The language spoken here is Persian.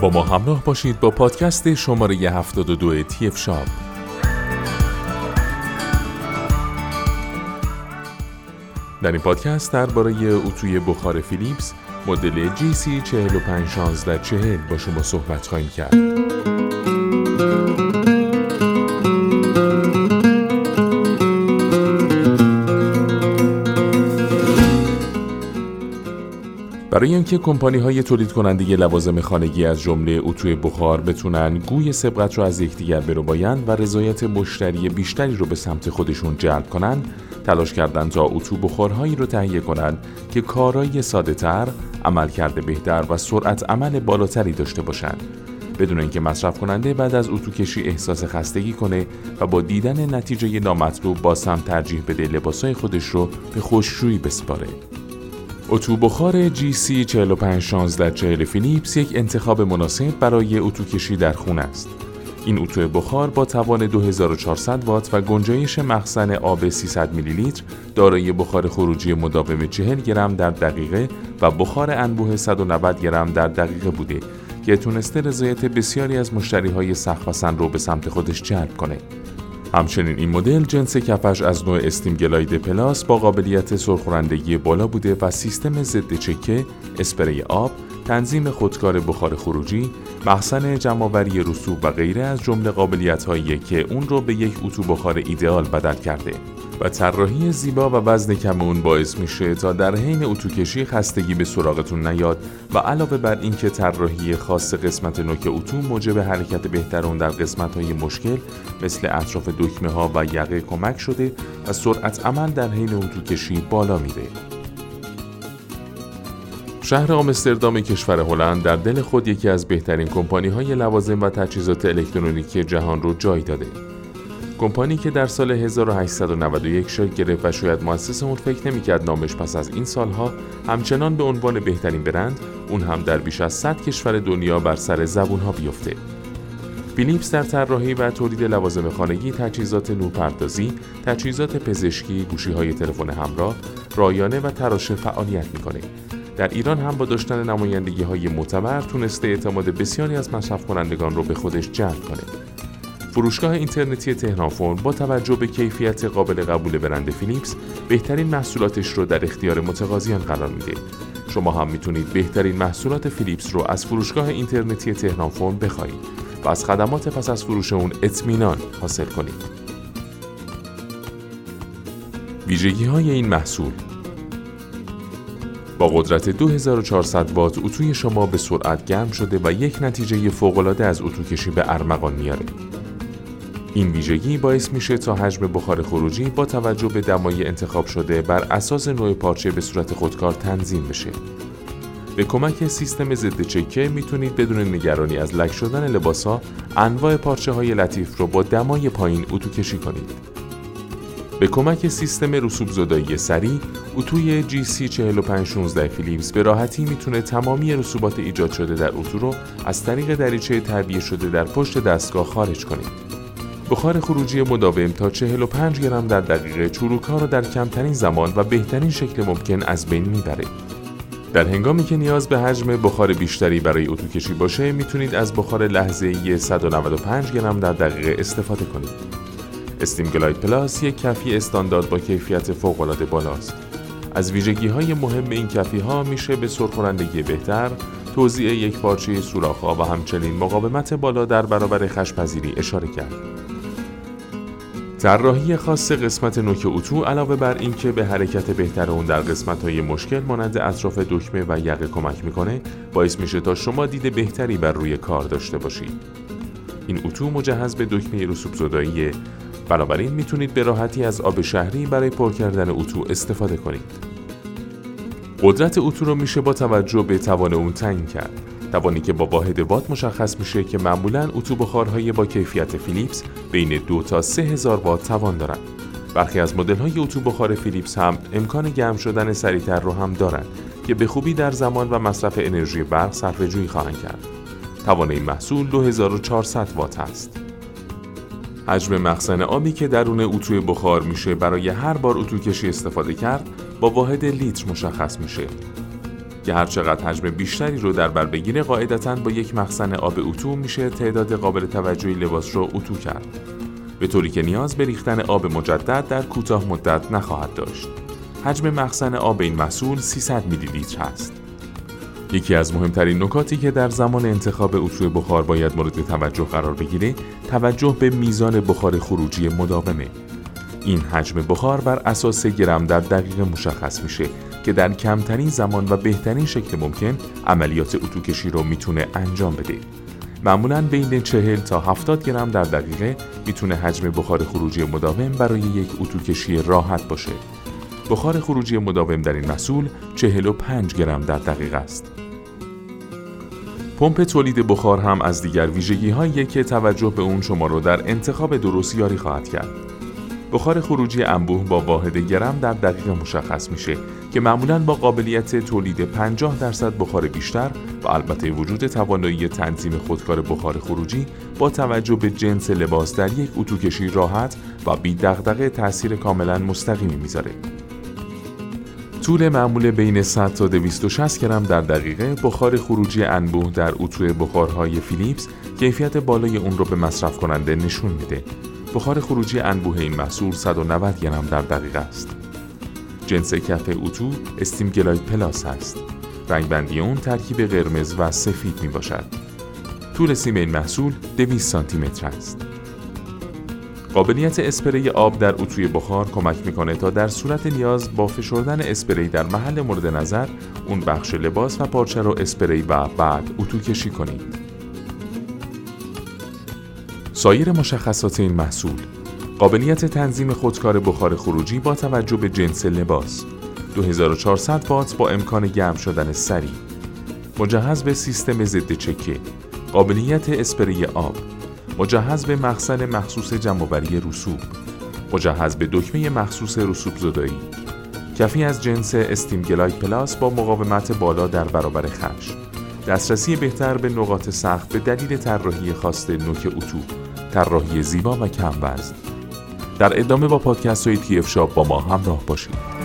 با ما همراه باشید با پادکست شماره 72 تیف شاب در این پادکست درباره اتوی بخار فیلیپس مدل GC 451640 با شما صحبت خواهیم کرد. برای اینکه کمپانی های تولید کننده لوازم خانگی از جمله اتوی بخار بتونن گوی سبقت رو از یکدیگر بربایند و رضایت مشتری بیشتری رو به سمت خودشون جلب کنند تلاش کردن تا اتو بخارهایی رو تهیه کنند که کارایی ساده تر، عمل کرده بهتر و سرعت عمل بالاتری داشته باشند بدون اینکه مصرف کننده بعد از اتو کشی احساس خستگی کنه و با دیدن نتیجه نامطلوب با سم ترجیح بده لباسای خودش رو به خوشرویی بسپاره. اتو بخار GC 451640 فیلیپس یک انتخاب مناسب برای اتو کشی در خونه است. این اتو بخار با توان 2400 وات و گنجایش مخزن آب 300 میلی لیتر دارای بخار خروجی مداوم 40 گرم در دقیقه و بخار انبوه 190 گرم در دقیقه بوده که تونسته رضایت بسیاری از مشتری های سخت رو به سمت خودش جلب کنه. همچنین این مدل جنس کفش از نوع استیم گلاید پلاس با قابلیت سرخورندگی بالا بوده و سیستم ضد چکه، اسپری آب، تنظیم خودکار بخار خروجی، مخزن جمعآوری رسوب و غیره از جمله قابلیت هایی که اون رو به یک اتو بخار ایدئال بدل کرده و طراحی زیبا و وزن کم اون باعث میشه تا در حین اتوکشی خستگی به سراغتون نیاد و علاوه بر اینکه طراحی خاص قسمت نوک اتو موجب حرکت بهتر اون در قسمت های مشکل مثل اطراف دکمه ها و یقه کمک شده و سرعت عمل در حین اتوکشی بالا میره. شهر آمستردام کشور هلند در دل خود یکی از بهترین کمپانی های لوازم و تجهیزات الکترونیکی جهان رو جای داده. کمپانی که در سال 1891 شکل گرفت و شاید مؤسس اون فکر نمی‌کرد نامش پس از این سالها همچنان به عنوان بهترین برند اون هم در بیش از 100 کشور دنیا بر سر زبونها بیفته. فیلیپس در طراحی و تولید لوازم خانگی، تجهیزات نورپردازی، تجهیزات پزشکی، گوشی‌های تلفن همراه، رایانه و تراشه فعالیت می‌کنه. در ایران هم با داشتن نمایندگی های معتبر تونسته اعتماد بسیاری از مصرف کنندگان رو به خودش جلب کنه. فروشگاه اینترنتی تهرانفون با توجه به کیفیت قابل قبول برند فیلیپس بهترین محصولاتش رو در اختیار متقاضیان قرار میده. شما هم می‌تونید بهترین محصولات فیلیپس رو از فروشگاه اینترنتی تهرانفون بخواهید و از خدمات پس از فروش اون اطمینان حاصل کنید. ویژگی های این محصول با قدرت 2400 وات اتوی شما به سرعت گرم شده و یک نتیجه فوق‌العاده از اتو کشی به ارمغان میاره. این ویژگی باعث میشه تا حجم بخار خروجی با توجه به دمای انتخاب شده بر اساس نوع پارچه به صورت خودکار تنظیم بشه. به کمک سیستم ضد چکه می‌تونید بدون نگرانی از لک شدن لباسا انواع پارچه های لطیف رو با دمای پایین اتو کشی کنید. به کمک سیستم رسوب زدایی سریع اتوی GC 4516 فیلیپس به راحتی می‌تونه تمامی رسوبات ایجاد شده در اتو رو از طریق دریچه تعبیه شده در پشت دستگاه خارج کنید. بخار خروجی مداوم تا 45 گرم در دقیقه چروکها را در کمترین زمان و بهترین شکل ممکن از بین می‌بره. در هنگامی که نیاز به حجم بخار بیشتری برای اتو کشی باشه می‌تونید از بخار لحظه 195 گرم در دقیقه استفاده کنید. استیم گلاید پلاس یک کفی استاندارد با کیفیت فوق‌العاده بالاست. از ویژگی های مهم این کفی ها میشه به سرخورندگی بهتر، توزیع یک پارچه سوراخ‌ها و همچنین مقاومت بالا در برابر خشپذیری اشاره کرد. طراحی خاص قسمت نوک اتو علاوه بر اینکه به حرکت بهتر اون در قسمت های مشکل مانند اطراف دکمه و یقه کمک می‌کنه باعث میشه تا شما دید بهتری بر روی کار داشته باشید این اتو مجهز به دکمه رسوب زدایی بنابراین می‌تونید به راحتی از آب شهری برای پر کردن اتو استفاده کنید قدرت اتو رو میشه با توجه به توان اون تعیین کرد توانی که با واحد وات مشخص میشه که معمولا اتو بخارهای با کیفیت فیلیپس بین دو تا سه هزار وات توان دارند. برخی از مدل های اتو بخار فیلیپس هم امکان گرم شدن سریعتر رو هم دارند که به خوبی در زمان و مصرف انرژی برق صرفه جویی خواهند کرد. توان این محصول 2400 وات است. حجم مخزن آبی که درون اتوی بخار میشه برای هر بار اتو کشی استفاده کرد با واحد لیتر مشخص میشه. که هر چقدر حجم بیشتری رو در بر بگیره قاعدتا با یک مخزن آب اتو میشه تعداد قابل توجهی لباس رو اتو کرد. به طوری که نیاز به ریختن آب مجدد در کوتاه مدت نخواهد داشت. حجم مخزن آب این محصول 300 میلی لیتر است یکی از مهمترین نکاتی که در زمان انتخاب اتو بخار باید مورد توجه قرار بگیره توجه به میزان بخار خروجی مداومه این حجم بخار بر اساس گرم در دقیقه مشخص میشه که در کمترین زمان و بهترین شکل ممکن عملیات اتوکشی رو می‌تونه انجام بده. معمولا بین 40 تا 70 گرم در دقیقه می‌تونه حجم بخار خروجی مداوم برای یک اتوکشی راحت باشه. بخار خروجی مداوم در این محصول 45 گرم در دقیقه است. پمپ تولید بخار هم از دیگر ویژگی هایی که توجه به اون شما رو در انتخاب درست یاری خواهد کرد. بخار خروجی انبوه با واحد گرم در دقیقه مشخص میشه که معمولا با قابلیت تولید 50 درصد بخار بیشتر و البته وجود توانایی تنظیم خودکار بخار خروجی با توجه به جنس لباس در یک اتوکشی راحت و بی دغدغه تاثیر کاملا مستقیمی می‌ذاره. طول معمول بین 100 تا 260 گرم در دقیقه بخار خروجی انبوه در اتو بخارهای فیلیپس کیفیت بالای اون رو به مصرف کننده نشون میده بخار خروجی انبوه این محصول 190 گرم در دقیقه است. جنس کف اتو SteamGlide Plus است. رنگبندی اون ترکیب قرمز و سفید می باشد. طول سیم این محصول 200 سانتی متر است. قابلیت اسپری آب در اتوی بخار کمک می‌کنه تا در صورت نیاز با فشردن اسپری در محل مورد نظر اون بخش لباس و پارچه رو اسپری و بعد اتو کشی کنید. سایر مشخصات این محصول. قابلیت تنظیم خودکار بخار خروجی با توجه به جنس لباس. 2400 وات با امکان گرم شدن سریع. مجهز به سیستم ضد چکه. قابلیت اسپری آب. مجهز به مخزن مخصوص جمع‌آوری رسوب. مجهز به دکمه مخصوص رسوب زدایی. کفی از جنس SteamGlide Plus با مقاومت بالا در برابر خش دسترسی بهتر به نقاط سخت به دلیل طراحی خاص نوک اتو طراحی زیبا و کم وزن در ادامه با پادکست های تی شاب با ما همراه باشید.